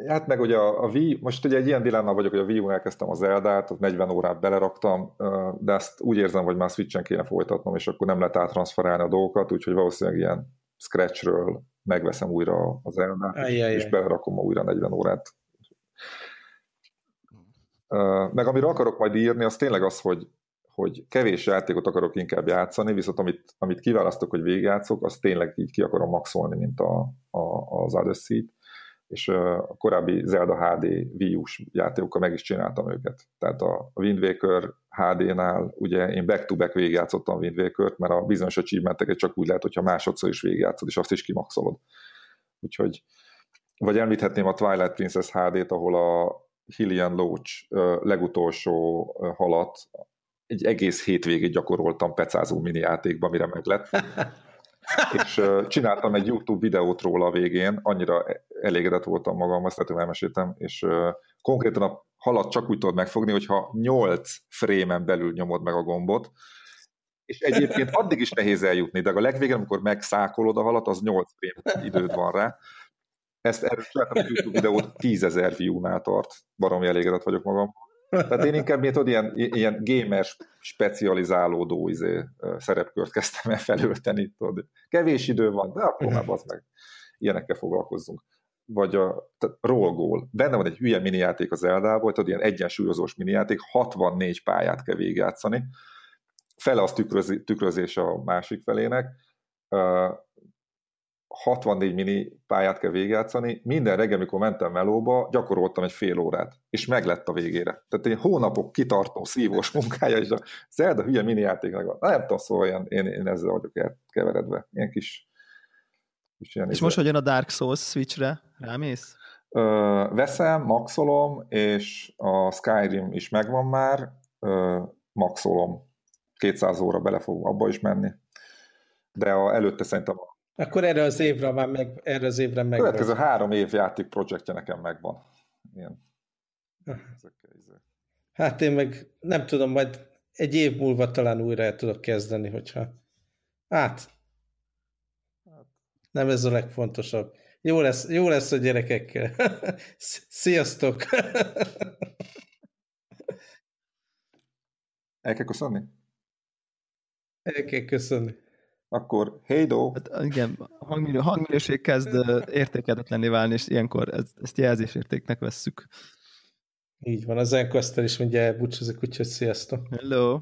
Speaker 2: Hát meg ugye a, a Wii, most ugye egy ilyen dilemmában vagyok, hogy a Wii-on elkezdtem az Eldát, 40 órát beleraktam, de ezt úgy érzem, hogy már Switch-en kéne folytatnom, és akkor nem lehet áttranszferálni a dolgokat, úgyhogy valószínűleg ilyen Scratchről megveszem újra az Eldát, Ajjajjaj. és belerakom újra 40 órát. Meg amire akarok majd írni, az tényleg az, hogy, hogy kevés játékot akarok inkább játszani, viszont amit, amit kiválasztok, hogy végigjátszok, azt tényleg így ki akarom maxolni, mint a, a, az Odyssey-t és a korábbi Zelda HD Wii U-s játékokkal meg is csináltam őket. Tehát a Wind Waker HD-nál ugye én back-to-back végigjátszottam Wind Waker-t, mert a bizonyos achievementeket csak úgy lehet, hogyha másodszor is végigjátszod, és azt is kimaxolod. Úgyhogy, vagy említhetném a Twilight Princess HD-t, ahol a Hillian Loach legutolsó halat egy egész hétvégét gyakoroltam pecázó mini játékban, mire meg lett. és csináltam egy YouTube videót róla a végén, annyira elégedett voltam magam, azt lehet, elmeséltem, és konkrétan a halat csak úgy tudod megfogni, hogyha 8 frémen belül nyomod meg a gombot, és egyébként addig is nehéz eljutni, de a legvégén, amikor megszákolod a halat, az 8 frame időd van rá. Ezt erről csináltam a YouTube videót, 10.000 view-nál tart, baromi elégedett vagyok magam. Tehát én inkább mint, ilyen, ilyen gamer specializálódó izé, szerepkört kezdtem el felölteni. Tudod. Kevés idő van, de akkor már az meg ilyenekkel foglalkozzunk. Vagy a roll goal. Benne van egy hülye minijáték az Eldával, tudod, ilyen egyensúlyozós minijáték, 64 pályát kell végigjátszani. Fele az tükrözi, tükrözés a másik felének 64 mini pályát kell végigjátszani, minden reggel, amikor mentem melóba, gyakoroltam egy fél órát, és meglett a végére. Tehát egy hónapok kitartó, szívós munkája, és a Zelda hülye mini játéknak, nem tudom, szóval ilyen, én, én ezzel vagyok keveredve. Ilyen kis,
Speaker 3: kis ilyen És izé. most hogyan a Dark Souls Switchre rámész?
Speaker 2: Ö, veszem, maxolom, és a Skyrim is megvan már, ö, maxolom. 200 óra bele fog abba is menni. De a, előtte szerintem a
Speaker 1: Akkor erre az évre már meg, erre az évre meg.
Speaker 2: következő három év játék projektje nekem megvan. Ilyen.
Speaker 1: Hát én meg nem tudom, majd egy év múlva talán újra el tudok kezdeni, hogyha... Hát, nem ez a legfontosabb. Jó lesz, jó lesz a gyerekekkel. Sziasztok!
Speaker 2: El kell köszönni?
Speaker 1: El kell köszönni.
Speaker 2: Akkor do!
Speaker 3: Hát, igen, a hangminő, hangminőség kezd ö, értékelhetlenné válni, és ilyenkor ez, ezt jelzésértéknek vesszük.
Speaker 1: Így van, az Enquester is mindjárt búcsúzik, úgyhogy sziasztok!
Speaker 3: Hello!